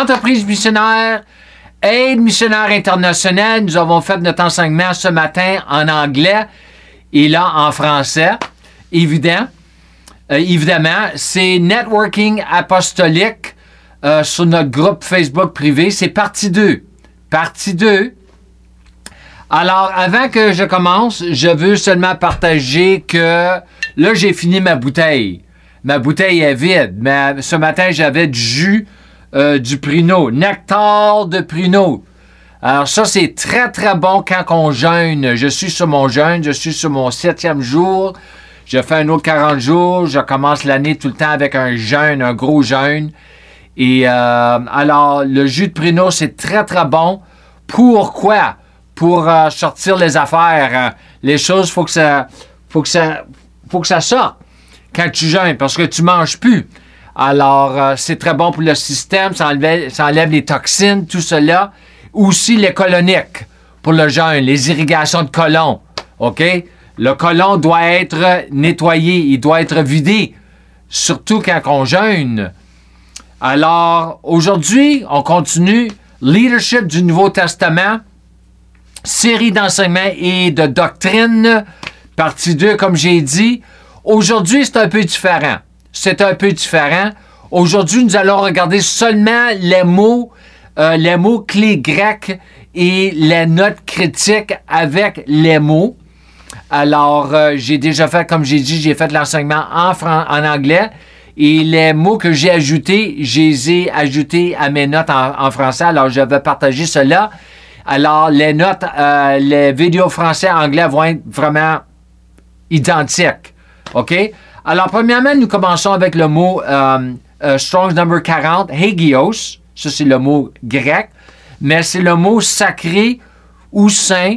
entreprise missionnaire, aide missionnaire internationale. Nous avons fait notre enseignement ce matin en anglais et là en français. Évident. Euh, évidemment, c'est Networking Apostolique euh, sur notre groupe Facebook privé. C'est partie 2. Partie 2. Alors, avant que je commence, je veux seulement partager que là, j'ai fini ma bouteille. Ma bouteille est vide, mais ce matin, j'avais du jus euh, du pruneau, nectar de pruneau. Alors ça, c'est très, très bon quand on jeûne. Je suis sur mon jeûne, je suis sur mon septième jour. Je fais un autre 40 jours. Je commence l'année tout le temps avec un jeûne, un gros jeûne. Et euh, alors, le jus de pruneau, c'est très, très bon. Pourquoi? Pour euh, sortir les affaires. Les choses, faut faut que ça, faut que ça sorte quand tu jeûnes parce que tu manges plus. Alors, euh, c'est très bon pour le système. Ça enlève, ça enlève les toxines, tout cela. Aussi, les coloniques pour le jeûne, les irrigations de colon. OK? Le colon doit être nettoyé, il doit être vidé, surtout quand on jeûne. Alors, aujourd'hui, on continue Leadership du Nouveau Testament, série d'enseignements et de doctrine, partie 2, comme j'ai dit. Aujourd'hui, c'est un peu différent. C'est un peu différent. Aujourd'hui, nous allons regarder seulement les mots, euh, les mots clés grecs et les notes critiques avec les mots. Alors, euh, j'ai déjà fait, comme j'ai dit, j'ai fait l'enseignement en, en anglais. Et les mots que j'ai ajoutés, je les ai ajoutés à mes notes en, français. Alors, je vais partager cela. Alors, les notes, euh, les vidéos français anglais vont être vraiment identiques. OK? Alors, premièrement, nous commençons avec le mot euh, euh, Strong's Number 40, Hagios. Ça, c'est le mot grec. Mais c'est le mot sacré ou saint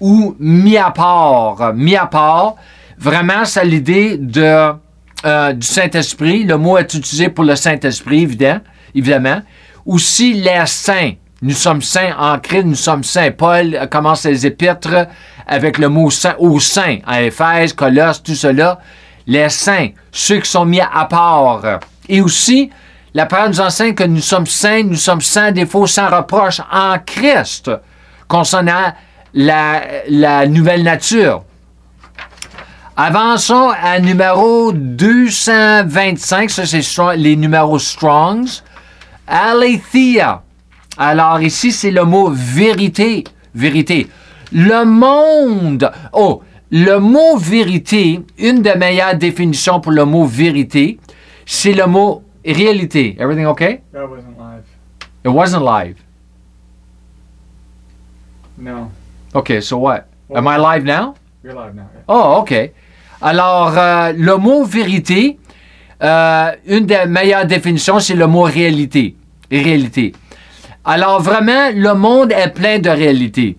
ou mis à part. Mis à part. Vraiment, c'est l'idée de, euh, du Saint-Esprit. Le mot est utilisé pour le Saint-Esprit, évidemment. évidemment. Aussi, les saints. Nous sommes saints en Christ, nous sommes saints. Paul commence ses épîtres avec le mot saint, aux saints, à Éphèse, Colosse, tout cela. Les saints, ceux qui sont mis à part. Et aussi, la parole nous enseigne que nous sommes saints, nous sommes sans défaut, sans reproche en Christ, concernant la, nouvelle nature. Avançons à numéro 225, ça c'est les numéros Strongs. Aletheia. Alors ici, c'est le mot vérité. Vérité. Le monde. Oh, le mot vérité, une des meilleures définitions pour le mot vérité, c'est le mot réalité. Everything okay? That wasn't live. It wasn't live. No. Okay, so what? Am I live now? You're live now. yeah. Oh, OK. Alors, euh, le mot vérité, euh, une des meilleures définitions, c'est le mot réalité. Réalité. Alors, vraiment, le monde est plein de réalités.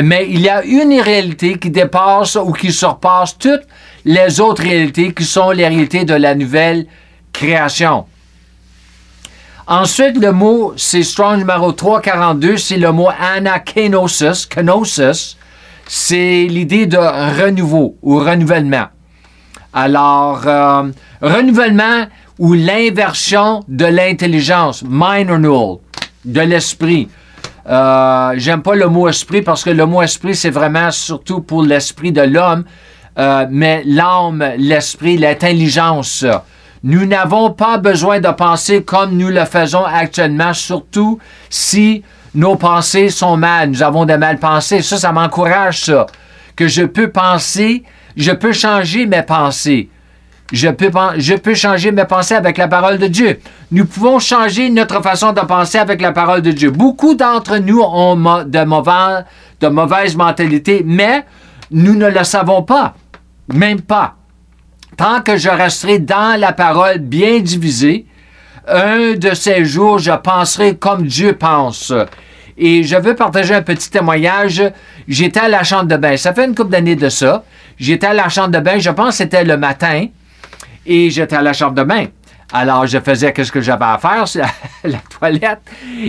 Mais il y a une réalité qui dépasse ou qui surpasse toutes les autres réalités qui sont les réalités de la nouvelle création. Ensuite, le mot, c'est Strong numéro 342, c'est le mot anakenosis, kenosis. C'est l'idée de renouveau ou renouvellement. Alors, euh, renouvellement ou l'inversion de l'intelligence, mind renewal, de l'esprit. Euh, J'aime pas le mot esprit parce que le mot esprit, c'est vraiment surtout pour l'esprit de l'homme, euh, mais l'âme, l'esprit, l'intelligence. Nous n'avons pas besoin de penser comme nous le faisons actuellement, surtout si nos pensées sont mal. Nous avons des mal pensées. Ça, ça m'encourage, ça. Que je peux penser, je peux changer mes pensées. Je peux, changer mes pensées avec la parole de Dieu. Nous pouvons changer notre façon de penser avec la parole de Dieu. Beaucoup d'entre nous ont de, mauvais, de mauvaises mentalités, mais nous ne le savons pas. Même pas. Tant que je resterai dans la parole bien divisée, un de ces jours, je penserai comme Dieu pense. Et je veux partager un petit témoignage. J'étais à la chambre de bain. Ça fait une couple d'années de ça. J'étais à la chambre de bain. Je pense que c'était le matin. Et j'étais à la chambre de bain. Alors, je faisais ce que j'avais à faire, la toilette.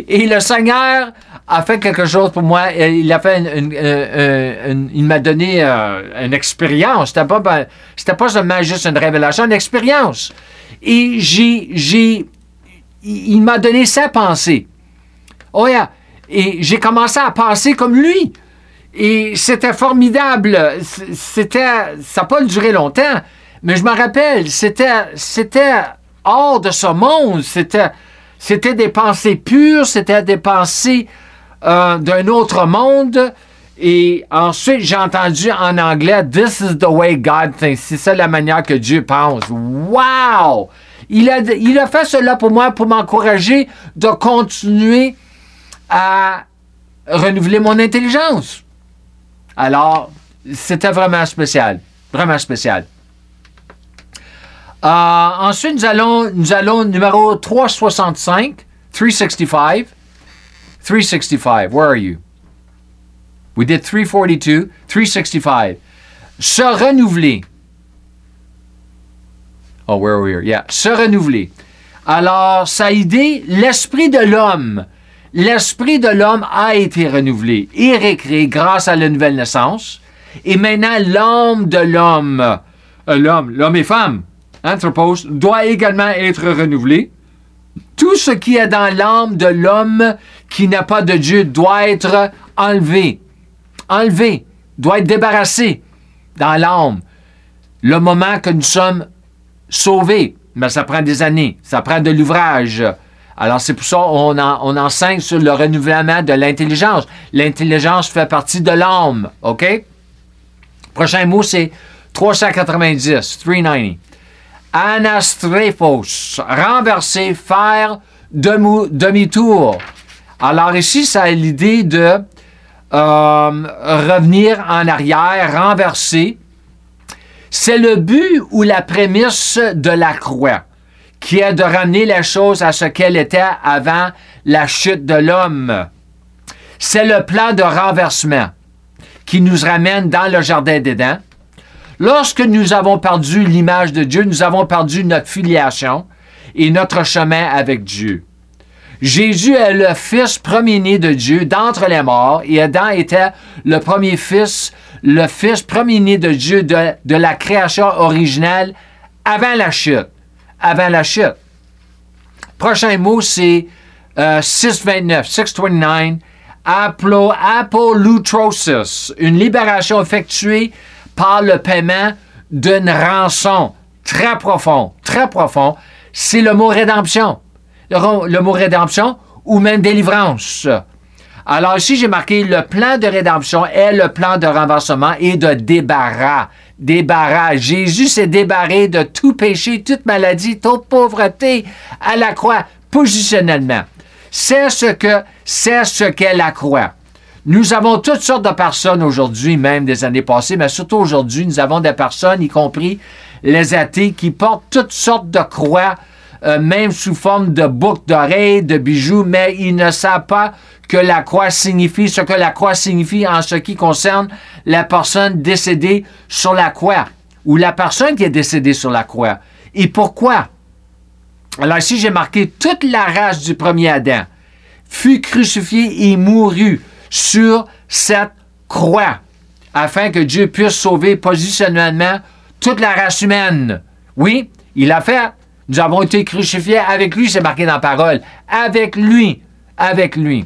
Et le Seigneur a fait quelque chose pour moi. Il a fait une, euh, une- il m'a donné euh, une expérience. C'était pas, ben, c'était pas seulement juste une révélation, une expérience. Et j'ai, j'ai, il m'a donné sa pensée. Oh yeah. Et j'ai commencé à penser comme lui. Et c'était formidable. C'était, ça n'a pas duré longtemps, mais je me rappelle, c'était, c'était hors de ce monde. C'était, c'était des pensées pures, c'était des pensées euh, d'un autre monde. Et ensuite, j'ai entendu en anglais, This is the way God thinks. C'est ça la manière que Dieu pense. Wow! Il a, il a fait cela pour moi, pour m'encourager de continuer à renouveler mon intelligence. Alors, c'était vraiment spécial. Vraiment spécial. Euh, ensuite, nous allons, nous allons numéro 365, 365. 365, where are you? We did 342, 365. Se renouveler. Oh, where are we here? Yeah. Se renouveler. Alors, ça a aidé l'esprit de l'homme. L'esprit de l'homme a été renouvelé et récréé grâce à la nouvelle naissance. Et maintenant, l'âme de l'homme, euh, l'homme, l'homme et femme, anthropos, doit également être renouvelé. Tout ce qui est dans l'âme de l'homme qui n'a pas de Dieu doit être enlevé. Enlevé, doit être débarrassé dans l'âme. Le moment que nous sommes sauvés, mais ça prend des années, ça prend de l'ouvrage. Alors c'est pour ça qu'on on enseigne sur le renouvellement de l'intelligence. L'intelligence fait partie de l'âme, OK? Prochain mot, c'est 390, 390. Anastrefos, renverser, faire demi- demi-tour. Alors ici, ça a l'idée de euh, revenir en arrière, renverser. C'est le but ou la prémisse de la croix, qui est de ramener les choses à ce qu'elles étaient avant la chute de l'homme. C'est le plan de renversement qui nous ramène dans le Jardin d'Éden. Lorsque nous avons perdu l'image de Dieu, nous avons perdu notre filiation et notre chemin avec Dieu. Jésus est le fils premier-né de Dieu d'entre les morts et Adam était le premier fils, le fils premier-né de Dieu de, de la création originelle avant la chute. Avant la chute. Prochain mot, c'est euh, 629, 629, aplo, apolutrosis, une libération effectuée par le paiement d'une rançon très profond, très profond. C'est le mot rédemption. Le, mot rédemption ou même délivrance. Alors ici, j'ai marqué le plan de rédemption est le plan de renversement et de débarras. Débarras. Jésus s'est débarré de tout péché, toute maladie, toute pauvreté à la croix, positionnellement. C'est ce que c'est ce qu'est la croix. Nous avons toutes sortes de personnes aujourd'hui, même des années passées, mais surtout aujourd'hui, nous avons des personnes, y compris les athées, qui portent toutes sortes de croix, euh, même sous forme de boucles d'oreilles, de bijoux, mais ils ne savent pas que la croix signifie ce que la croix signifie en ce qui concerne la personne décédée sur la croix ou la personne qui est décédée sur la croix. Et pourquoi? Alors ici, j'ai marqué toute la race du premier Adam fut crucifiée et mourut sur cette croix afin que Dieu puisse sauver positionnellement toute la race humaine. Oui, il a fait. Nous avons été crucifiés avec lui, c'est marqué dans la parole. Avec lui. Avec lui.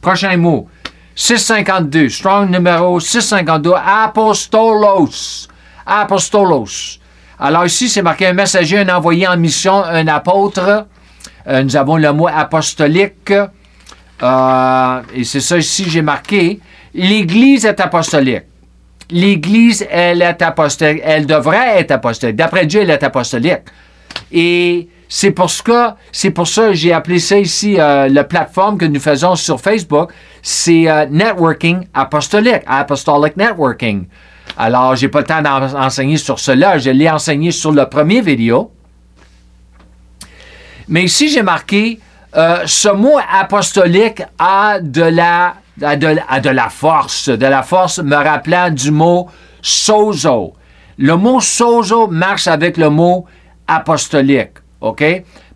Prochain mot. 652. Strong numéro 652. Apostolos. Apostolos. Alors ici, c'est marqué un messager, un envoyé en mission, un apôtre. Euh, nous avons le mot apostolique. Euh, et c'est ça ici, j'ai marqué. L'Église est apostolique. L'Église, elle est apostolique. Elle devrait être apostolique. D'après Dieu, elle est apostolique. Et c'est pour ça que j'ai appelé ça ici euh, la plateforme que nous faisons sur Facebook, c'est euh, networking apostolique, apostolic networking. Alors, j'ai pas le temps d'enseigner sur cela, je l'ai enseigné sur le premier vidéo. Mais ici, j'ai marqué euh, ce mot apostolique a de la force, de la force me rappelant du mot sozo. Le mot sozo marche avec le mot apostolique, OK?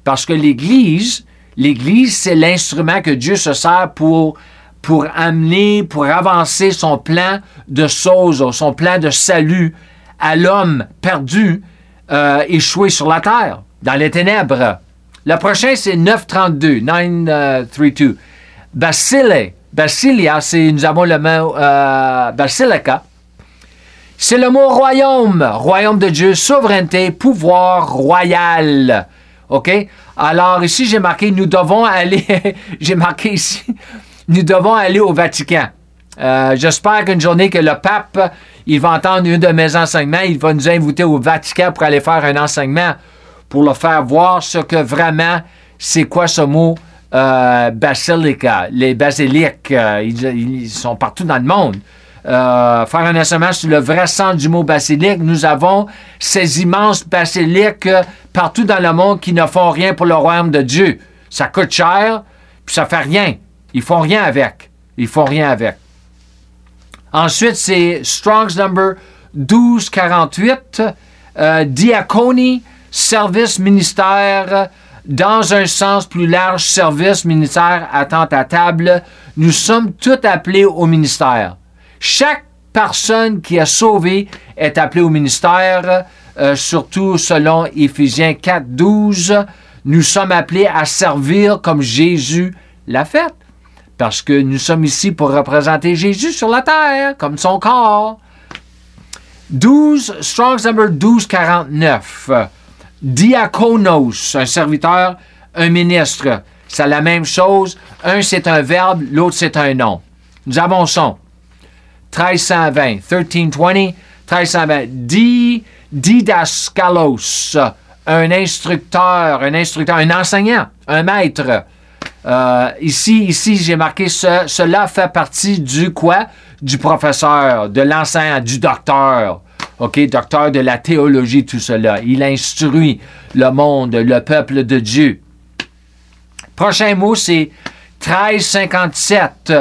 Parce que l'Église, l'Église, c'est l'instrument que Dieu se sert pour, pour amener, pour avancer son plan de sozo, son plan de salut à l'homme perdu, euh, échoué sur la terre, dans les ténèbres. Le prochain, c'est 932, 932. Basile, Basilia, c'est, nous avons le mot euh, Basilica. C'est le mot royaume, royaume de Dieu, souveraineté, pouvoir royal. OK? Alors ici, j'ai marqué, nous devons aller, j'ai marqué ici, nous devons aller au Vatican. Euh, J'espère qu'une journée que le pape, il va entendre une de mes enseignements, il va nous inviter au Vatican pour aller faire un enseignement, pour le faire voir ce que vraiment, c'est quoi ce mot euh, basilica. Les basiliques, euh, ils, sont partout dans le monde. Euh, faire un enseignement sur le vrai sens du mot basilique. Nous avons ces immenses basiliques partout dans le monde qui ne font rien pour le royaume de Dieu. Ça coûte cher, puis ça fait rien. Ils font rien avec. Ils font rien avec. Ensuite, c'est Strong's number 1248, euh, service ministère, dans un sens plus large, service ministère, attente à table. Nous sommes tous appelés au ministère. Chaque personne qui est sauvée est appelée au ministère, euh, surtout selon Éphésiens 4, 12. Nous sommes appelés à servir comme Jésus l'a fait. Parce que nous sommes ici pour représenter Jésus sur la terre, comme son corps. 12, Strong's number 1249. Diakonos, un serviteur, un ministre. C'est la même chose. Un, c'est un verbe, l'autre, c'est un nom. Nous avons son. 1320, 1320, 1320. Di, didaskalos, un instructeur, un instructeur, un enseignant, un maître. Euh, ici, ici j'ai marqué ce, cela fait partie du quoi? Du professeur, de l'enseignant, du docteur. OK, docteur de la théologie, tout cela. Il instruit le monde, le peuple de Dieu. Prochain mot, c'est 1357.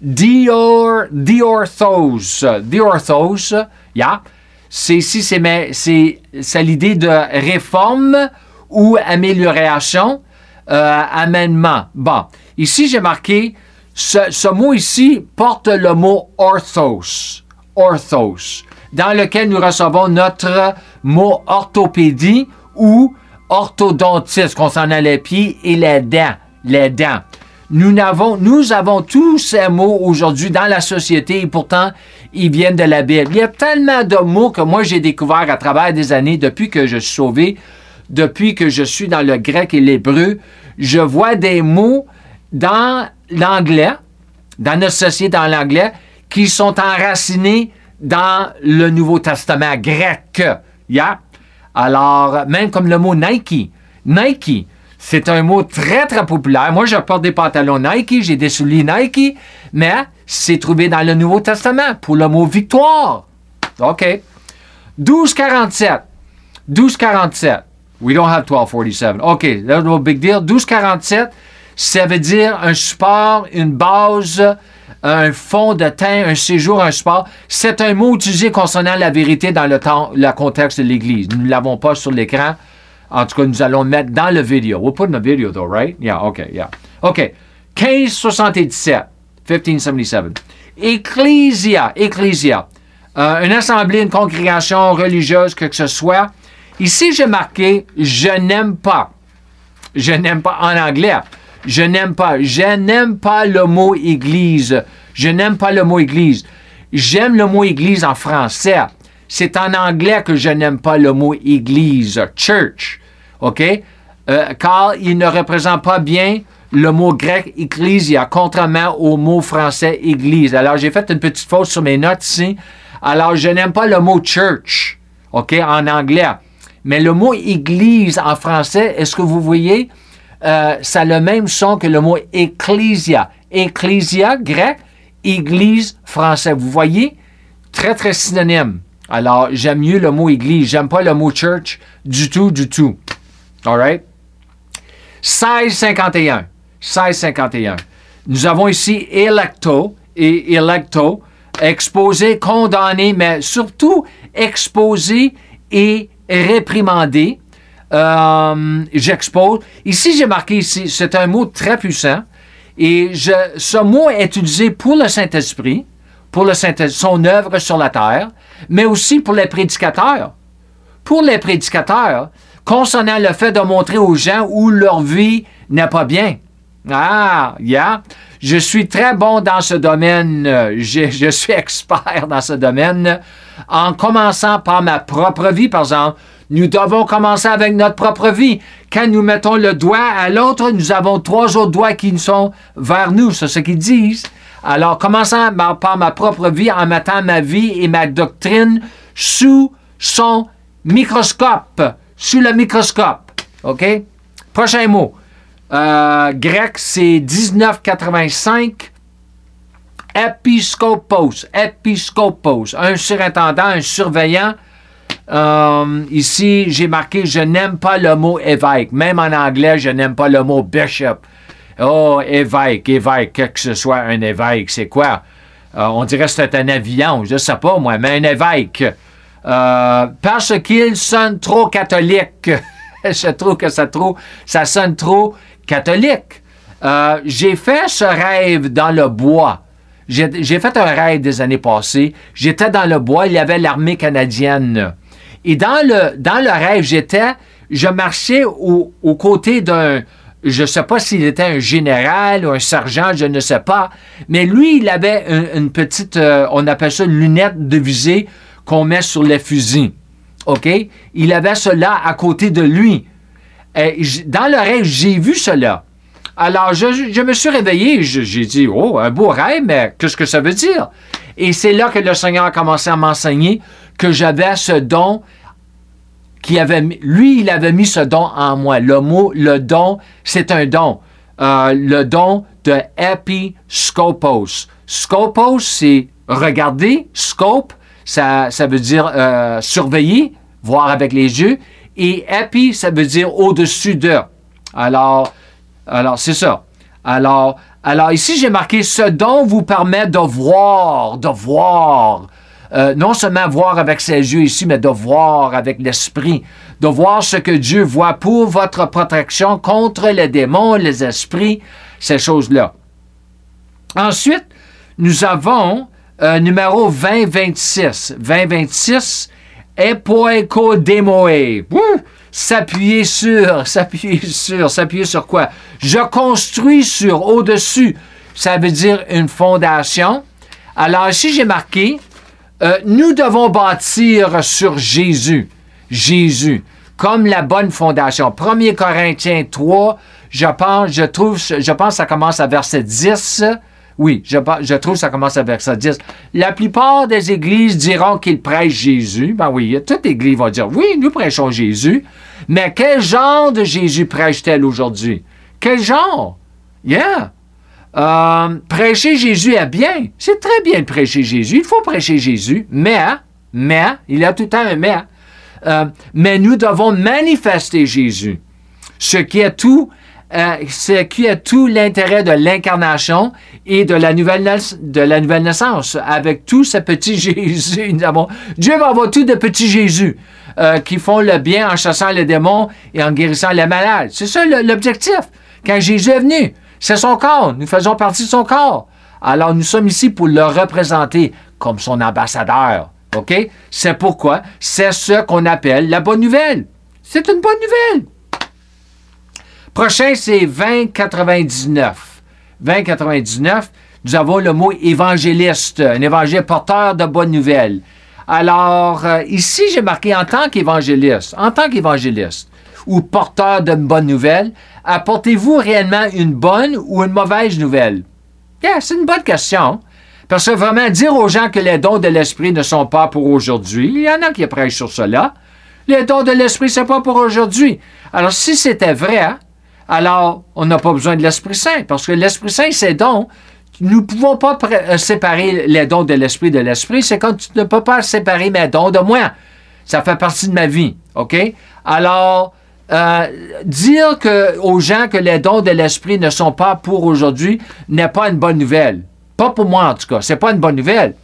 Dior, diorthos. Diorthos, yeah. C'est ici, c'est, l'idée de réforme ou amélioration, euh, amènement. Bon, ici, j'ai marqué, ce mot ici porte le mot orthos. Orthos, dans lequel nous recevons notre mot orthopédie ou orthodontiste concernant les pieds et les dents. Nous avons, nous avons tous ces mots aujourd'hui dans la société et pourtant, ils viennent de la Bible. Il y a tellement de mots que moi j'ai découvert à travers des années depuis que je suis sauvé, depuis que je suis dans le grec et l'hébreu. Je vois des mots dans l'anglais, dans notre société dans l'anglais, qui sont enracinés dans le Nouveau Testament grec. Yeah? Alors, même comme le mot Nike. Nike, c'est un mot très, très populaire. Moi, je porte des pantalons Nike, j'ai des souliers Nike, mais c'est trouvé dans le Nouveau Testament pour le mot victoire. OK. 1247. 1247. We don't have 1247. OK, that's no big deal. 1247, ça veut dire un support, une base, un fond de teint, un séjour, un support. C'est un mot utilisé concernant la vérité dans le, temps, le contexte de l'Église. Nous ne l'avons pas sur l'écran. En tout cas, nous allons le mettre dans le vidéo. We'll put in the video, though, right? Yeah, OK, yeah. OK. 1577. 1577. Ecclesia. Ecclesia. Euh, une assemblée, une congrégation religieuse, que ce soit. Ici, j'ai marqué Je n'aime pas. Je n'aime pas en anglais. Je n'aime pas. Je n'aime pas le mot église. Je n'aime pas le mot église. J'aime le mot église en français. C'est en anglais que je n'aime pas le mot église, church. OK? Euh, car il ne représente pas bien le mot grec ecclesia, contrairement au mot français église. Alors, j'ai fait une petite faute sur mes notes ici. Alors, je n'aime pas le mot church, OK, en anglais. Mais le mot église en français, est-ce que vous voyez, euh, ça a le même son que le mot ecclesia. Ecclesia, grec, église, français. Vous voyez? Très, très synonyme. Alors, j'aime mieux le mot église. J'aime pas le mot church du tout, du tout. All right? 1651. 1651. Nous avons ici electo et electo, exposé, condamné, mais surtout exposé et réprimandé. Euh, J'expose. Ici, j'ai marqué ici, c'est un mot très puissant. Et je, ce mot est utilisé pour le Saint-Esprit, pour le Saint son œuvre sur la terre, mais aussi pour les prédicateurs. Pour les prédicateurs, concernant le fait de montrer aux gens où leur vie n'est pas bien. Ah, yeah. Je suis très bon dans ce domaine. Je, je suis expert dans ce domaine. En commençant par ma propre vie, par exemple, nous devons commencer avec notre propre vie. Quand nous mettons le doigt à l'autre, nous avons trois autres doigts qui sont vers nous. C'est ce qu'ils disent. Alors, commençant par ma propre vie, en mettant ma vie et ma doctrine sous son microscope. Sous le microscope. OK? Prochain mot. Euh, grec, c'est 1985. Episcopos. Episcopos. Un surintendant, un surveillant. Euh, ici, j'ai marqué je n'aime pas le mot évêque. Même en anglais, je n'aime pas le mot bishop. Oh, évêque, évêque, que ce soit un évêque, c'est quoi? Euh, on dirait que c'est un avion, je sais pas moi, mais un évêque. parce qu'il sonne trop catholique. je trouve que ça, trop, ça sonne trop catholique. Euh, j'ai fait ce rêve dans le bois. J'ai fait un rêve des années passées. J'étais dans le bois, il y avait l'armée canadienne. Et dans le, dans le rêve, j'étais, je marchais au, aux côtés d'un, je ne sais pas s'il était un général ou un sergent, je ne sais pas, mais lui, il avait une, petite, euh, on appelle ça une lunette de visée qu'on met sur les fusils. OK? Il avait cela à côté de lui. Dans le rêve, j'ai vu cela. Alors, je, me suis réveillé, j'ai dit, oh, un beau rêve, mais qu'est-ce que ça veut dire? Et c'est là que le Seigneur a commencé à m'enseigner que j'avais ce don lui, il avait mis ce don en moi. Le mot, le don, c'est un don. Euh, le don de episcopos. Scopos, c'est regarder. Scope, ça, ça veut dire euh, surveiller, voir avec les yeux. Et epi, ça veut dire au-dessus de. Alors, alors c'est ça. Alors, alors ici, j'ai marqué ce don vous permet de voir, de voir. Euh, non seulement voir avec ses yeux ici, mais de voir avec l'esprit, de voir ce que Dieu voit pour votre protection contre les démons, les esprits, ces choses-là. Ensuite, nous avons euh, numéro 2026. 2026, Epoeko demoe. S'appuyer sur, s'appuyer sur, s'appuyer sur quoi? Je construis sur, au-dessus. Ça veut dire une fondation. Alors ici, j'ai marqué, euh, nous devons bâtir sur Jésus. Jésus, comme la bonne fondation. 1 Corinthiens 3, je pense, je trouve, que ça commence à verset 10. Oui, je, je, trouve que ça commence à verset 10. La plupart des églises diront qu'ils prêchent Jésus. Ben oui, toute église va dire, oui, nous prêchons Jésus. Mais quel genre de Jésus prêche-t-elle aujourd'hui? Quel genre? Yeah! Euh, prêcher Jésus est bien. C'est très bien de prêcher Jésus. Il faut prêcher Jésus. Mais, mais, il y a tout le temps un mais. Euh, mais nous devons manifester Jésus. Ce qui est tout euh, tout l'intérêt de l'incarnation et de la, nouvelle naissance. Avec tout ce petit Jésus, Dieu va avoir tout de petits Jésus qui font le bien en chassant les démons et en guérissant les malades. C'est ça l'objectif. Quand Jésus est venu, c'est son corps. Nous faisons partie de son corps. Alors nous sommes ici pour le représenter comme son ambassadeur. OK? C'est pourquoi c'est ce qu'on appelle la bonne nouvelle. C'est une bonne nouvelle. Prochain, c'est 2099. 2099, nous avons le mot évangéliste, un évangile porteur de bonnes nouvelles. Alors, euh, ici, j'ai marqué en tant qu'évangéliste, en tant qu'évangéliste ou porteur de bonnes nouvelles, apportez-vous réellement une bonne ou une mauvaise nouvelle? c'est une bonne question. Parce que vraiment, dire aux gens que les dons de l'esprit ne sont pas pour aujourd'hui, il y en a qui prêchent sur cela. Les dons de l'esprit, c'est pas pour aujourd'hui. Alors, si c'était vrai, alors on n'a pas besoin de l'Esprit Saint, parce que l'Esprit Saint, c'est dons. Nous ne pouvons pas euh, séparer les dons de l'Esprit de l'Esprit. C'est quand tu ne peux pas séparer mes dons de moi. Ça fait partie de ma vie. OK? Alors, euh, dire aux gens que les dons de l'Esprit ne sont pas pour aujourd'hui n'est pas une bonne nouvelle. Pas pour moi, en tout cas. C'est pas une bonne nouvelle.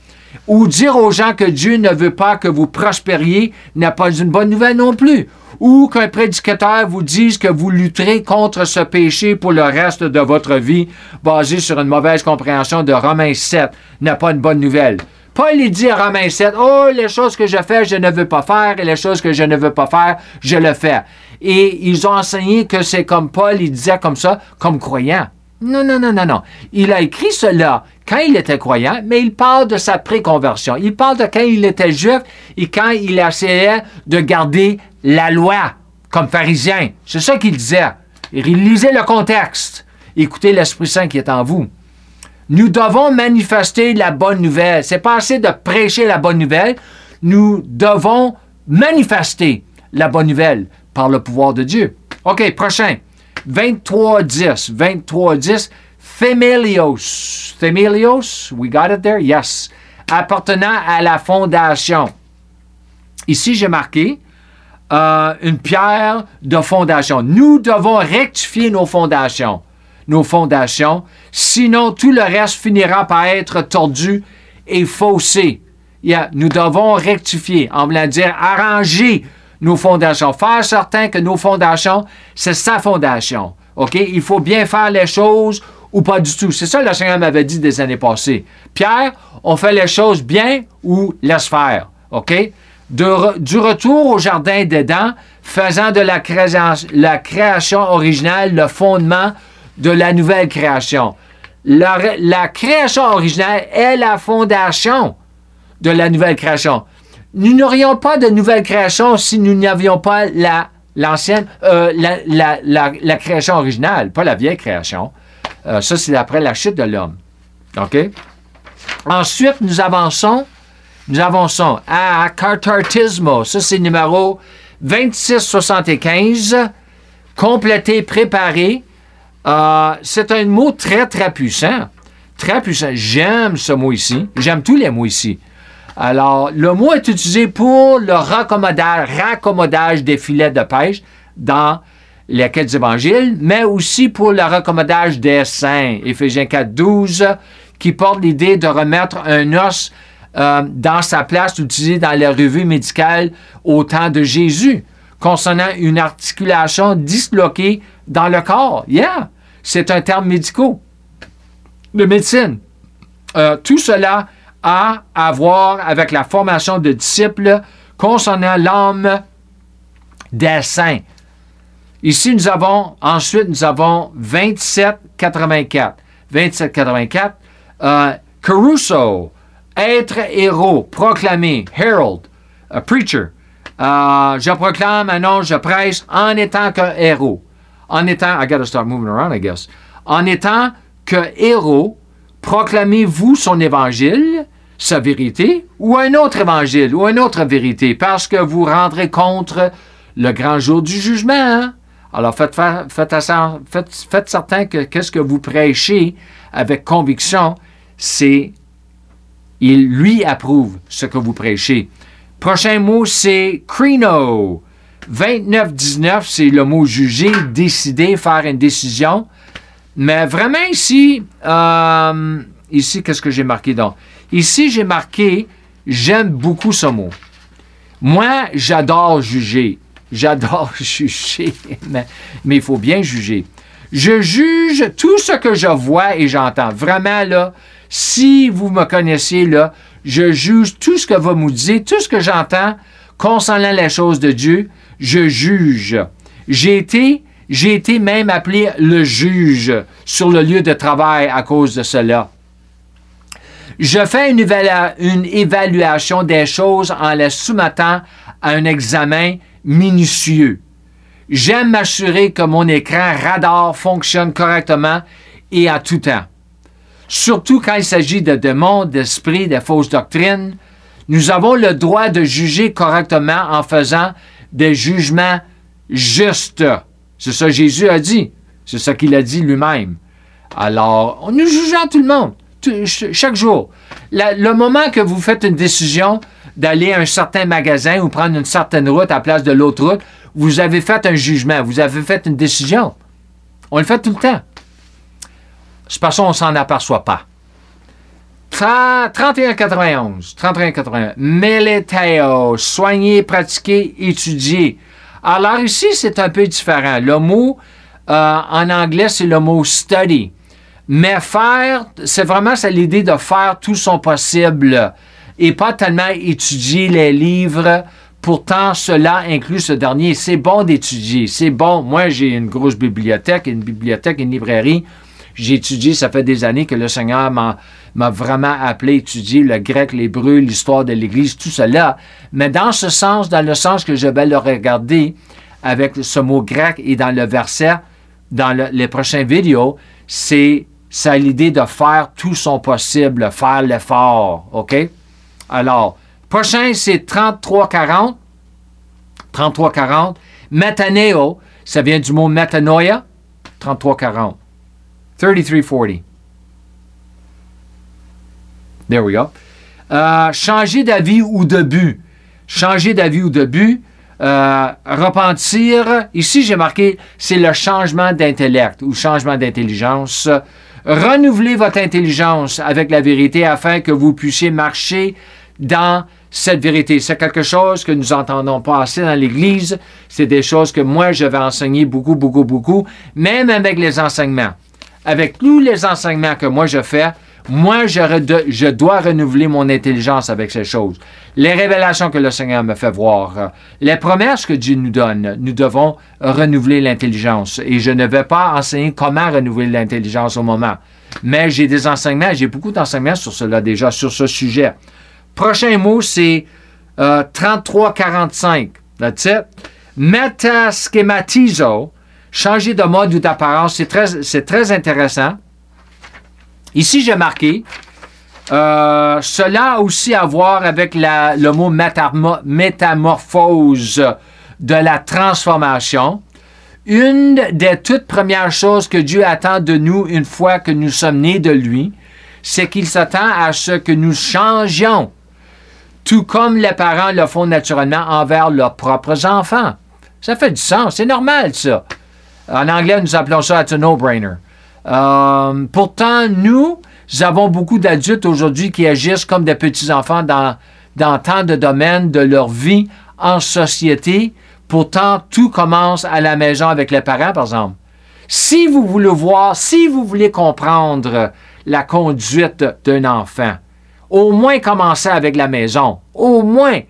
Ou dire aux gens que Dieu ne veut pas que vous prospériez n'est pas une bonne nouvelle non plus ou qu'un prédicateur vous dise que vous lutterez contre ce péché pour le reste de votre vie, basé sur une mauvaise compréhension de Romains 7, n'est pas une bonne nouvelle. Paul il dit à Romains 7, Oh, les choses que je fais, je ne veux pas faire, et les choses que je ne veux pas faire, je le fais. Et ils ont enseigné que c'est comme Paul, il disait comme ça, comme croyant. Non, non, non, non, non. Il a écrit cela quand il était croyant, mais il parle de sa préconversion. Il parle de quand il était juif et quand il essayait de garder la loi comme pharisien. C'est ça qu'il disait. Lisait le contexte. Écoutez l'Esprit Saint qui est en vous. Nous devons manifester la bonne nouvelle. C'est pas assez de prêcher la bonne nouvelle. Nous devons manifester la bonne nouvelle par le pouvoir de Dieu. OK, prochain. 23.10. 23.10. Femelios. Femelios, we got it there? Yes. Appartenant à la fondation. Ici, j'ai marqué euh, une pierre de fondation. Nous devons rectifier nos fondations. Nos fondations. Sinon, tout le reste finira par être tordu et faussé. Yeah, nous devons rectifier, en voulant dire arranger nos fondations, faire certain que nos fondations, c'est sa fondation. OK? Il faut bien faire les choses ou pas du tout. C'est ça que le Seigneur m'avait dit des années passées. Pierre, on fait les choses bien ou laisse faire. OK? du retour au jardin d'Éden, faisant de la création, originale le fondement de la nouvelle création. La création originale est la fondation de la nouvelle création. Nous n'aurions pas de nouvelle création si nous n'avions pas la, l'ancienne, euh, la, création originale, pas la vieille création. Euh, ça, c'est après la chute de l'homme. OK? Ensuite, nous avançons, nous avançons à Cartartismo. Ça, c'est numéro 2675. Complété, préparé. Euh, c'est un mot très, très puissant. Très puissant. J'aime ce mot ici. J'aime tous les mots ici. Alors, le mot est utilisé pour le raccommodage, des filets de pêche dans les quêtes évangiles, mais aussi pour le raccommodage des saints. Éphésiens 4, 12, qui porte l'idée de remettre un os euh, dans sa place utilisé dans les revues médicales au temps de Jésus, concernant une articulation disloquée dans le corps. Yeah, c'est un terme médical, de médecine. Euh, tout cela à avoir avec la formation de disciples concernant l'âme des saints. Ici, nous avons, ensuite, nous avons 2784. 2784. Euh, Caruso, être héros, proclamer, herald, a preacher. Euh, je proclame, annonce, je presse en étant que héros. En étant, I gotta start moving around, I guess. En étant que héros, proclamez-vous son évangile, sa vérité, ou un autre évangile, ou une autre vérité, parce que vous rendrez contre le grand jour du jugement. Hein? Alors faites, faites, faites, faites certain que qu'est-ce que vous prêchez avec conviction, c'est il lui approuve ce que vous prêchez. Prochain mot, c'est crino. 29-19, c'est le mot juger, décider, faire une décision. Mais vraiment ici, euh, ici, qu'est-ce que j'ai marqué donc? Ici, j'ai marqué, j'aime beaucoup ce mot. Moi, j'adore juger. J'adore juger, mais, il faut bien juger. Je juge tout ce que je vois et j'entends. Vraiment, là, si vous me connaissiez, là, je juge tout ce que vous me dites, tout ce que j'entends concernant les choses de Dieu, je juge. J'ai été, j'ai été même appelé le juge sur le lieu de travail à cause de cela. Je fais une, évaluation des choses en les soumettant à un examen minutieux. J'aime m'assurer que mon écran radar fonctionne correctement et à tout temps. Surtout quand il s'agit de démons, d'esprits, de fausses doctrines, nous avons le droit de juger correctement en faisant des jugements justes. C'est ça que Jésus a dit. C'est ça qu'il a dit lui-même. Alors, nous jugeons tout le monde chaque jour. le moment que vous faites une décision d'aller à un certain magasin ou prendre une certaine route à la place de l'autre route, vous avez fait un jugement, vous avez fait une décision. On le fait tout le temps. C'est parce qu'on ne s'en aperçoit pas. 3191. 3191. Meleteo. Soigner, pratiquer, étudier. Alors ici, c'est un peu différent. Le mot euh, en anglais, c'est le mot study. Mais faire, c'est vraiment l'idée de faire tout son possible et pas tellement étudier les livres Pourtant, cela inclut ce dernier. C'est bon d'étudier. C'est bon. Moi, j'ai une grosse bibliothèque, une bibliothèque, une librairie. J'ai étudié, ça fait des années que le Seigneur m'a, vraiment appelé à étudier le grec, l'hébreu, l'histoire de l'Église, tout cela. Mais dans ce sens, dans le sens que je vais le regarder avec ce mot grec et dans le verset, dans le- les prochaines vidéos, c'est, ça l'idée de faire tout son possible, faire l'effort. OK? Alors, prochain, c'est 3340. 3340. Metaneo, ça vient du mot metanoia? 3340. 3340. There we go. Euh, changer d'avis ou de but. Changer d'avis ou de but. Euh, repentir. Ici, j'ai marqué, c'est le changement d'intellect ou changement d'intelligence. Renouvelez votre intelligence avec la vérité afin que vous puissiez marcher dans cette vérité. C'est quelque chose que nous entendons pas assez dans l'Église. C'est des choses que moi, je vais enseigner beaucoup, beaucoup, beaucoup, même avec les enseignements. Avec tous les enseignements que moi, je fais, moi, je, dois renouveler mon intelligence avec ces choses. Les révélations que le Seigneur me fait voir, euh, les promesses que Dieu nous donne, nous devons renouveler l'intelligence. Et je ne vais pas enseigner comment renouveler l'intelligence au moment. Mais j'ai des enseignements, j'ai beaucoup d'enseignements sur cela déjà, sur ce sujet. Prochain mot, c'est euh, 3345. That's it. Metaschematizo, changer de mode ou d'apparence, c'est très, c'est très intéressant. Ici, j'ai marqué, euh, cela a aussi à voir avec le mot métamo- métamorphose de la transformation. Une des toutes premières choses que Dieu attend de nous une fois que nous sommes nés de lui, c'est qu'il s'attend à ce que nous changions, tout comme les parents le font naturellement envers leurs propres enfants. Ça fait du sens, c'est normal ça. En anglais, nous appelons ça it's a no-brainer. Euh, pourtant, nous avons beaucoup d'adultes aujourd'hui qui agissent comme des petits-enfants dans, dans tant de domaines de leur vie en société. Pourtant, tout commence à la maison avec les parents, par exemple. Si vous voulez voir, si vous voulez comprendre la conduite d'un enfant, au moins commencez avec la maison. Au moins.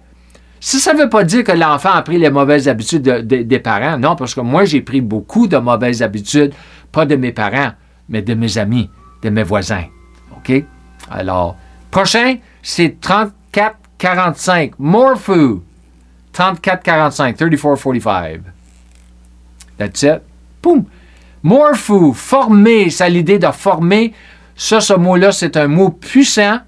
Si ça ne veut pas dire que l'enfant a pris les mauvaises habitudes de- de- des parents, non, parce que moi, j'ai pris beaucoup de mauvaises habitudes, pas de mes parents, mais de mes amis, de mes voisins. OK? Alors, prochain, c'est 34-45. Morphu. 34-45. 34-45. That's it. Boum. Morphu. Former. C'est l'idée de former. Ça, ce mot-là, c'est un mot puissant.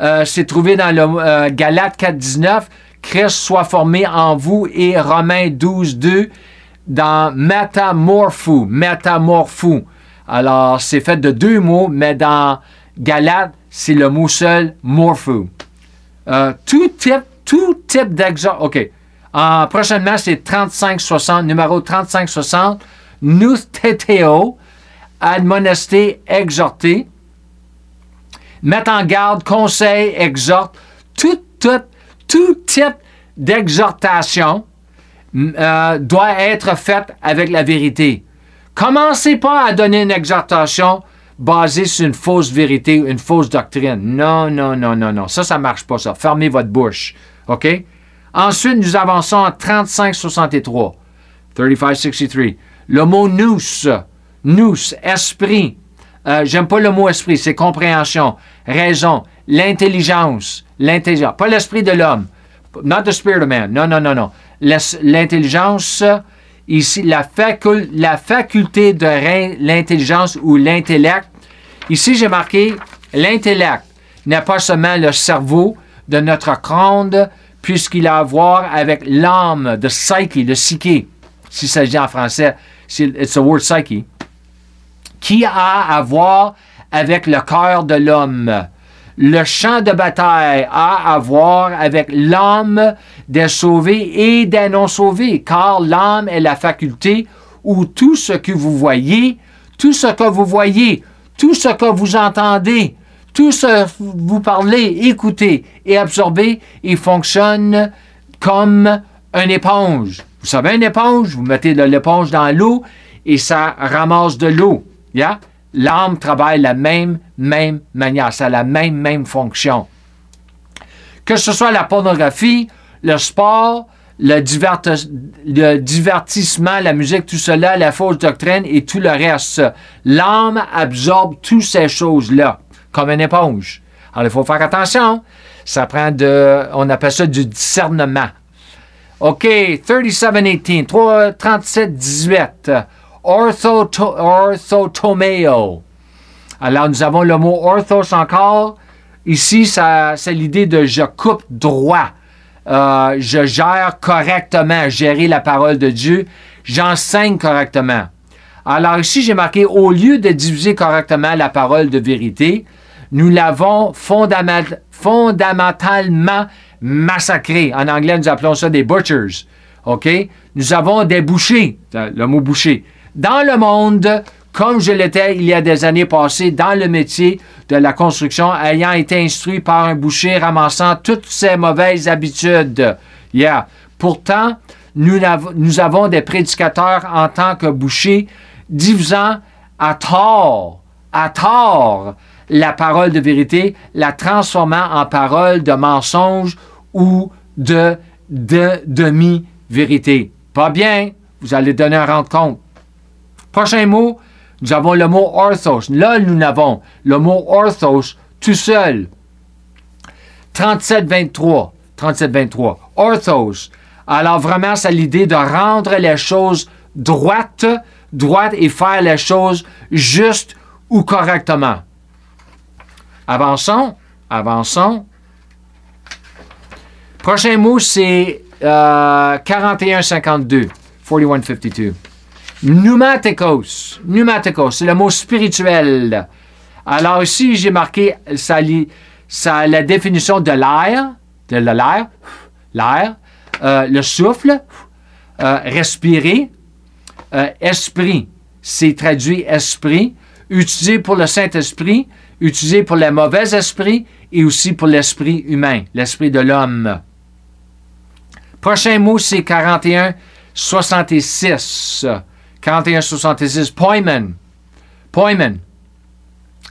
Euh, c'est trouvé dans le euh, Galate 4.19. Christ soit formé en vous et Romains 12.2 dans métamorphou. Métamorphou. Alors, c'est fait de deux mots, mais dans Galate, c'est le mot seul, morphou. Euh, tout type, tout type d'exemple. OK. En, prochainement, c'est 3560, numéro 3560. Nous tétéo, admonester, exhorter, mettre en garde, conseil, exhorte, tout, tout, tout type d'exhortation euh, doit être faite avec la vérité. Commencez pas à donner une exhortation basée sur une fausse vérité, une fausse doctrine. Non, non, non, non, non. Ça, ça marche pas, ça. Fermez votre bouche. OK? Ensuite, nous avançons en 3563. 3563. Le mot nous, nous, esprit. Euh, J'aime pas le mot esprit, c'est compréhension, raison, l'intelligence, l'intelligence, pas l'esprit de l'homme, not the spirit of man, non, non, non, non. L'intelligence, ici, la, facul- la faculté de l'intelligence ou l'intellect. Ici, j'ai marqué l'intellect n'est pas seulement le cerveau de notre crâne, puisqu'il a à voir avec l'âme, de psyche, le psyché, s'il s'agit en français, c'est a word psyche qui a à voir avec le cœur de l'homme? Le champ de bataille a à voir avec l'âme des sauvés et des non-sauvés, car l'âme est la faculté où tout ce que vous voyez, tout ce que vous voyez, tout ce que vous entendez, tout ce que vous parlez, écoutez et absorbez, il fonctionne comme une éponge. Vous savez, une éponge, vous mettez de l'éponge dans l'eau et ça ramasse de l'eau. L'âme travaille la même, même manière. Ça a la même, même fonction. Que ce soit la pornographie, le sport, le, diverti- le divertissement, la musique, tout cela, la fausse doctrine et tout le reste. L'âme absorbe toutes ces choses-là, comme une éponge. Alors, il faut faire attention. Ça prend de, on appelle ça du discernement. OK, 3718, 3, 37, 18. Orthoto- orthotomeo. Alors, nous avons le mot orthos encore. Ici, ça, c'est l'idée de je coupe droit. Euh, je gère correctement, gérer la parole de Dieu. J'enseigne correctement. Alors ici, j'ai marqué, au lieu de diviser correctement la parole de vérité, nous l'avons fondament- fondamentalement massacré. En anglais, nous appelons ça des butchers. OK? Nous avons des bouchers, le mot boucher. Dans le monde, comme je l'étais il y a des années passées dans le métier de la construction, ayant été instruit par un boucher ramassant toutes ces mauvaises habitudes. Yeah. Pourtant, nous, nous avons des prédicateurs en tant que bouchers divisant à tort, à tort, la parole de vérité, la transformant en parole de mensonge ou de, de demi-vérité. Pas bien, vous allez donner un rendre compte. Prochain mot, nous avons le mot orthos. Là, nous avons le mot orthos tout seul. 37-23. 37-23. Orthos. Alors vraiment, c'est l'idée de rendre les choses droites, droites et faire les choses justes ou correctement. Avançons. Avançons. Prochain mot, c'est euh, 41-52. 41-52. Pneumatikos. Pneumatikos, c'est le mot spirituel. Alors ici, j'ai marqué ça, ça, la définition de l'air, de l'air, l'air, euh, le souffle, euh, respirer, euh, esprit. C'est traduit esprit, utilisé pour le Saint-Esprit, utilisé pour les mauvais esprits et aussi pour l'esprit humain, l'esprit de l'homme. Prochain mot, c'est 41, 66. 41, 66. Poimen. Poimen.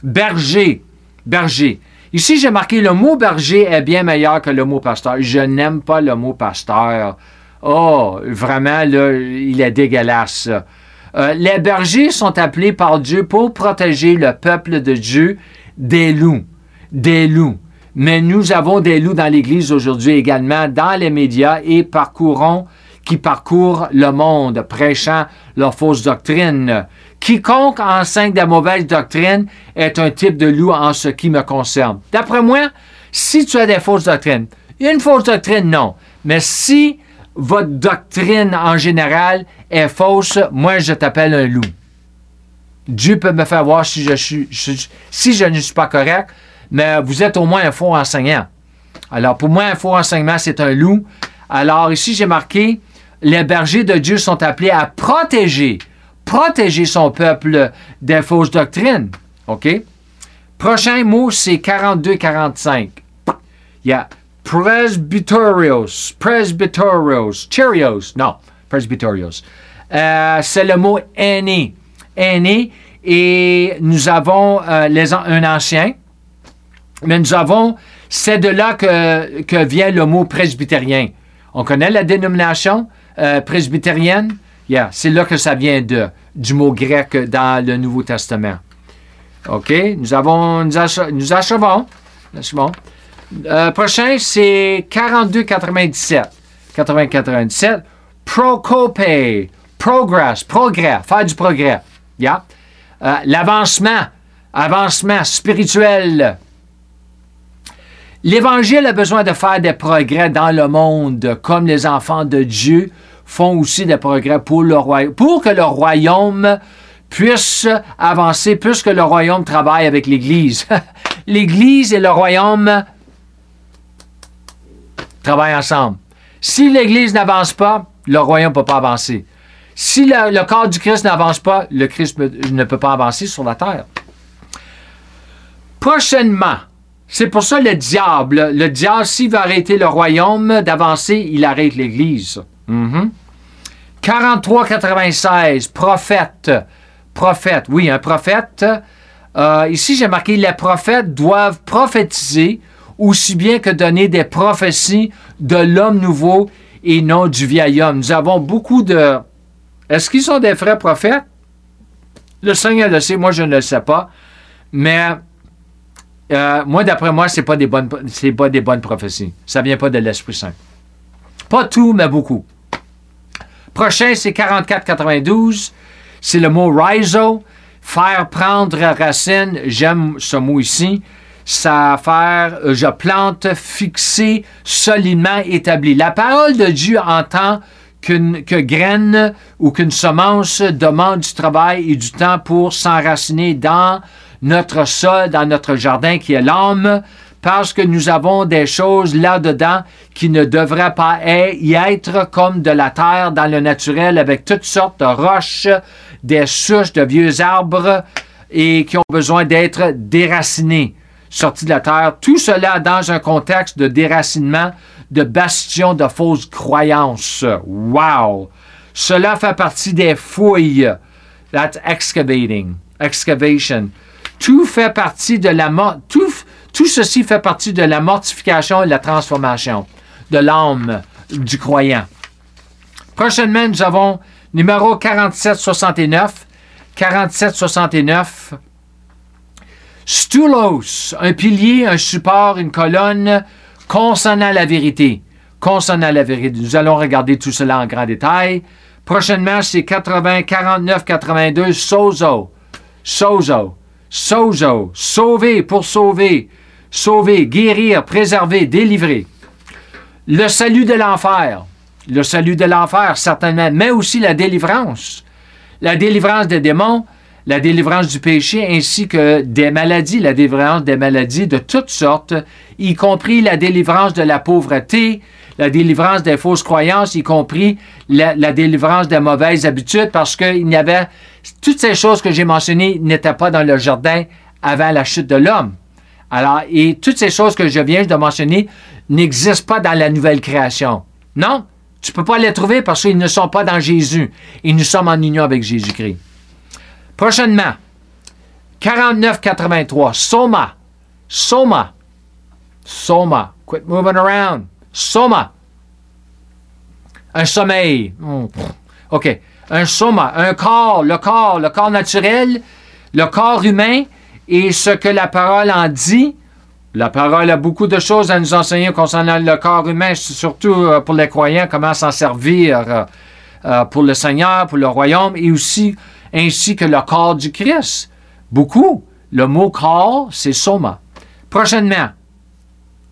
Berger. Berger. Ici, j'ai marqué le mot berger est bien meilleur que le mot pasteur. Je n'aime pas le mot pasteur. Oh, vraiment, là, il est dégueulasse. Euh, les bergers sont appelés par Dieu pour protéger le peuple de Dieu des loups. Des loups. Mais nous avons des loups dans l'Église aujourd'hui également, dans les médias et parcourons, qui parcourent le monde, prêchant leur fausse doctrine. Quiconque enseigne de mauvaise doctrine est un type de loup en ce qui me concerne. D'après moi, si tu as des fausses doctrines, une fausse doctrine, non. Mais si votre doctrine en général est fausse, moi je t'appelle un loup. Dieu peut me faire voir si je, suis, si je ne suis pas correct, mais vous êtes au moins un faux enseignant. Alors, pour moi, un faux enseignement, c'est un loup. Alors, ici, j'ai marqué, les bergers de Dieu sont appelés à protéger, protéger son peuple des fausses doctrines. OK? Prochain mot, c'est 42-45. Il y a presbyterios, presbyterios, Cheerios, non, presbyterios. Euh, c'est le mot aîné, aîné, et nous avons euh, un ancien, mais nous avons, c'est de là que, que vient le mot presbytérien. On connaît la dénomination euh, presbytérienne? Yeah, c'est là que ça vient de, du mot grec dans le Nouveau Testament. OK, nous avons, nous, ach- nous achevons. achevons. Euh, prochain, c'est 42,97. 80,97. Procope, progress, progrès, faire du progrès. Yeah. Euh, L'avancement, avancement spirituel. L'Évangile a besoin de faire des progrès dans le monde, comme les enfants de Dieu font aussi des progrès pour, le royaume, pour que le royaume puisse avancer, puisque le royaume travaille avec l'Église. L'Église et le royaume travaillent ensemble. Si l'Église n'avance pas, le royaume ne peut pas avancer. Si le, corps du Christ n'avance pas, le Christ ne- peut pas avancer sur la terre. Prochainement, c'est pour ça le diable, le diable, s'il veut arrêter le royaume d'avancer, il arrête l'Église. Mhm. 43-96, prophète. Prophète, oui, un prophète. Euh, ici, j'ai marqué les prophètes doivent prophétiser aussi bien que donner des prophéties de l'homme nouveau et non du vieil homme. Nous avons beaucoup de... Est-ce qu'ils sont des vrais prophètes? Le Seigneur le sait, moi je ne le sais pas. Mais euh, moi, d'après moi, ce n'est pas, pas des bonnes prophéties. Ça ne vient pas de l'Esprit Saint. Pas tout, mais beaucoup. Prochain, c'est 44-92. C'est le mot rhizo. Faire prendre racine. J'aime ce mot ici. Ça faire, euh, je plante, fixé, solidement établi. La parole de Dieu entend qu'une que graine ou qu'une semence demande du travail et du temps pour s'enraciner dans notre sol, dans notre jardin qui est l'âme, parce que nous avons des choses là-dedans qui ne devraient pas y être comme de la terre dans le naturel avec toutes sortes de roches, des souches de vieux arbres et qui ont besoin d'être déracinés, sortis de la terre. Tout cela dans un contexte de déracinement, de bastion de fausses croyances. Wow! Cela fait partie des fouilles. That's excavating. Excavation. Tout fait partie de la tout, tout ceci fait partie de la mortification et de la transformation de l'âme du croyant. Prochainement, nous avons numéro 4769. 4769. Stulos, un pilier, un support, une colonne concernant la vérité. Concernant la vérité. Nous allons regarder tout cela en grand détail. Prochainement, c'est 80, 49, 82, Sozo. Sozo. Sozo. Sauver pour sauver. Sauver, guérir, préserver, délivrer. Le salut de l'enfer. Le salut de l'enfer, certainement, mais aussi la délivrance. La délivrance des démons, la délivrance du péché ainsi que des maladies, la délivrance des maladies de toutes sortes, y compris la délivrance de la pauvreté, la délivrance des fausses croyances, y compris la, délivrance des mauvaises habitudes, parce qu'il y avait toutes ces choses que j'ai mentionnées n'étaient pas dans le jardin avant la chute de l'homme. Alors, et toutes ces choses que je viens de mentionner n'existent pas dans la nouvelle création. Non, tu ne peux pas les trouver parce qu'ils ne sont pas dans Jésus. Et nous sommes en union avec Jésus-Christ. Prochainement, 49-83, Soma. Soma. Soma. Quit moving around. Soma. Un sommeil. Hmm. OK. Un soma, un corps, le corps, le corps naturel, le corps humain et ce que la parole en dit. La parole a beaucoup de choses à nous enseigner concernant le corps humain, surtout euh, pour les croyants, comment s'en servir euh, euh, pour le Seigneur, pour le royaume, et aussi ainsi que le corps du Christ. Beaucoup. Le mot corps, c'est soma. Prochainement,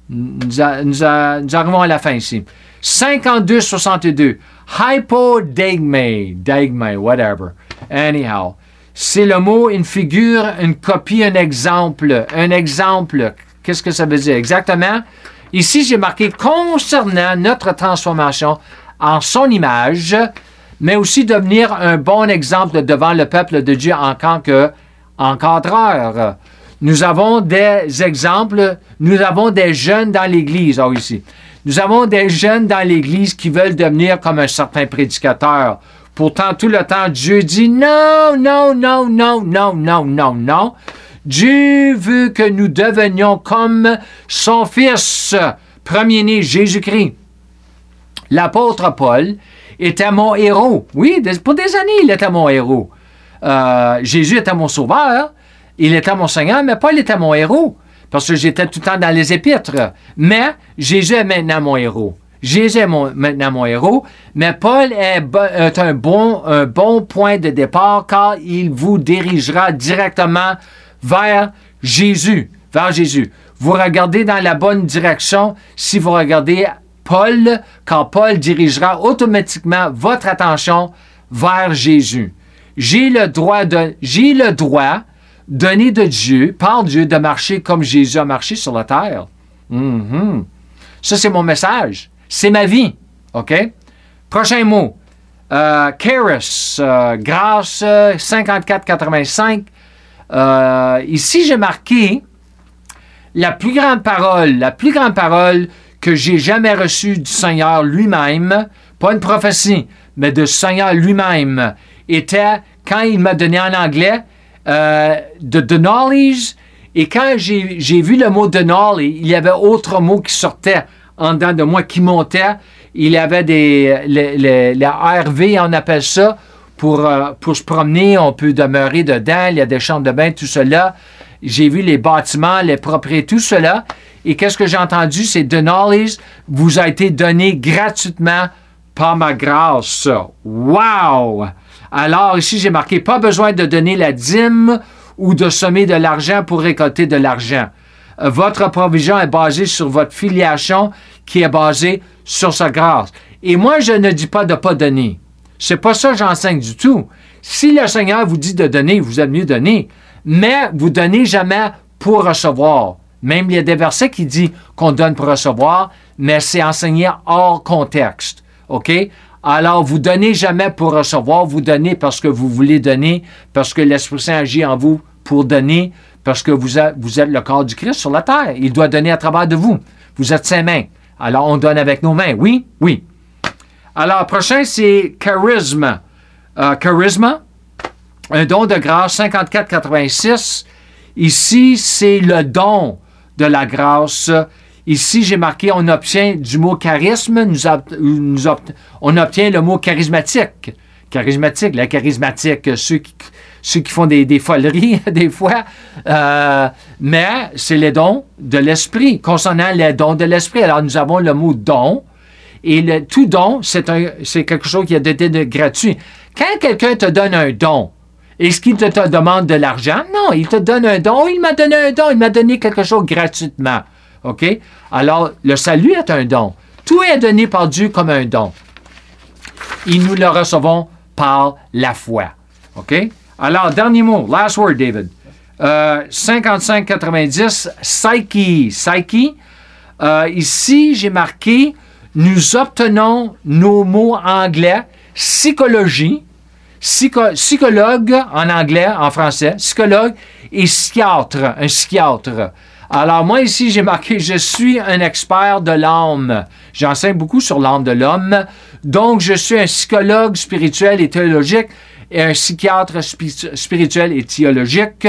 nous, arrivons à la fin ici. 52-62. Hypodegme. Degme, whatever. Anyhow. C'est le mot, une figure, une copie, un exemple. Un exemple. Qu'est-ce que ça veut dire? Exactement? Ici, j'ai marqué concernant notre transformation en son image, mais aussi devenir un bon exemple devant le peuple de Dieu en tant qu'encadreur. Nous avons des exemples, nous avons des jeunes dans l'Église, oh ici. Nous avons des jeunes dans l'Église qui veulent devenir comme un certain prédicateur. Pourtant, tout le temps, Dieu dit non, non, non, non, non, non, non, non. Dieu veut que nous devenions comme son Fils, premier-né, Jésus-Christ. L'apôtre Paul était mon héros. Oui, pour des années, il était mon héros. Euh, Jésus était mon sauveur, il était mon Seigneur, mais Paul était mon héros, parce que j'étais tout le temps dans les épîtres. Mais Jésus est maintenant mon héros. Jésus est maintenant mon héros, mais Paul est, un, bon, point de départ car il vous dirigera directement vers Jésus, vers Jésus. Vous regardez dans la bonne direction si vous regardez Paul, car Paul dirigera automatiquement votre attention vers Jésus. J'ai le droit de, donné de Dieu, par Dieu, de marcher comme Jésus a marché sur la terre. Mhm. Ça, c'est mon message. C'est ma vie. OK? Prochain mot. Euh, euh grâce 54-85. Euh, ici, j'ai marqué la plus grande parole, la plus grande parole que j'ai jamais reçue du Seigneur lui-même, pas une prophétie, mais de Seigneur lui-même, était quand il m'a donné en anglais euh, de the knowledge. Et quand j'ai vu le mot de knowledge, il y avait autre mot qui sortait en dedans de moi, qui montait. Il y avait des les, les- RV, on appelle ça, pour, euh, pour se promener, on peut demeurer dedans, il y a des chambres de bain, tout cela. J'ai vu les bâtiments, les propriétés, tout cela. Et qu'est-ce que j'ai entendu? C'est Denali's vous a été donné gratuitement par ma grâce. Wow! Alors ici, j'ai marqué pas besoin de donner la dîme ou de semer de l'argent pour récolter de l'argent. Votre provision est basée sur votre filiation qui est basée sur sa grâce. Et moi, je ne dis pas de pas donner. C'est pas ça que j'enseigne du tout. Si le Seigneur vous dit de donner, vous êtes mieux donner. Mais vous donnez jamais pour recevoir. Même il y a des versets qui disent qu'on donne pour recevoir, mais c'est enseigné hors contexte. OK? Alors, vous donnez jamais pour recevoir, vous donnez parce que vous voulez donner, parce que l'Esprit Saint agit en vous pour donner, parce que vous êtes, le corps du Christ sur la terre. Il doit donner à travers de vous. Vous êtes ses mains. Alors, on donne avec nos mains. Oui? Oui. Alors, prochain, c'est charisme. Euh, charisme, un don de grâce 54,86. Ici, c'est le don de la grâce. Ici, j'ai marqué, on obtient du mot charisme, on obtient le mot charismatique. Charismatique, la charismatique, ceux qui, ceux qui font des, des foleries des fois. Euh, mais c'est les dons de l'esprit, concernant les dons de l'esprit. Alors, nous avons le mot don. Et le, tout don, c'est quelque chose qui a été de gratuit. Quand quelqu'un te donne un don, est-ce qu'il te, te demande de l'argent? Non, il te donne un don. Il m'a donné un don. Il m'a donné quelque chose gratuitement. OK? Alors, le salut est un don. Tout est donné par Dieu comme un don. Et nous le recevons par la foi. OK? Alors, dernier mot. Last word, David. Euh, 55-90, psyche. Psyche. Euh, ici, j'ai marqué, nous obtenons nos mots anglais, psychologie, psycho- psychologue en anglais, en français, psychologue et psychiatre, un psychiatre. Alors moi ici, j'ai marqué, je suis un expert de l'âme. J'enseigne beaucoup sur l'âme de l'homme. Donc, je suis un psychologue spirituel et théologique et un psychiatre spi- spirituel et théologique.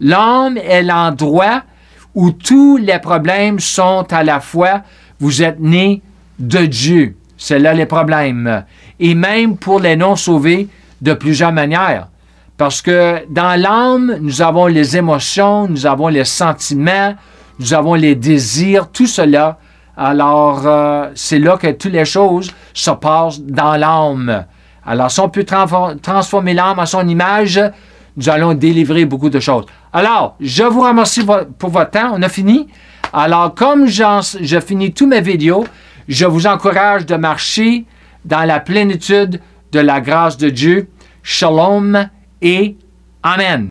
L'âme est l'endroit où tous les problèmes sont à la fois, vous êtes né de Dieu. C'est là les problèmes. Et même pour les non-sauvés, de plusieurs manières. Parce que dans l'âme, nous avons les émotions, nous avons les sentiments, nous avons les désirs, tout cela. Alors, euh, c'est là que toutes les choses se passent dans l'âme. Alors, si on peut transfor- transformer l'âme à son image, nous allons délivrer beaucoup de choses. Alors, je vous remercie pour votre temps. On a fini. Alors, comme je finis tous mes vidéos, je vous encourage de marcher dans la plénitude de la grâce de Dieu. Shalom et Amen.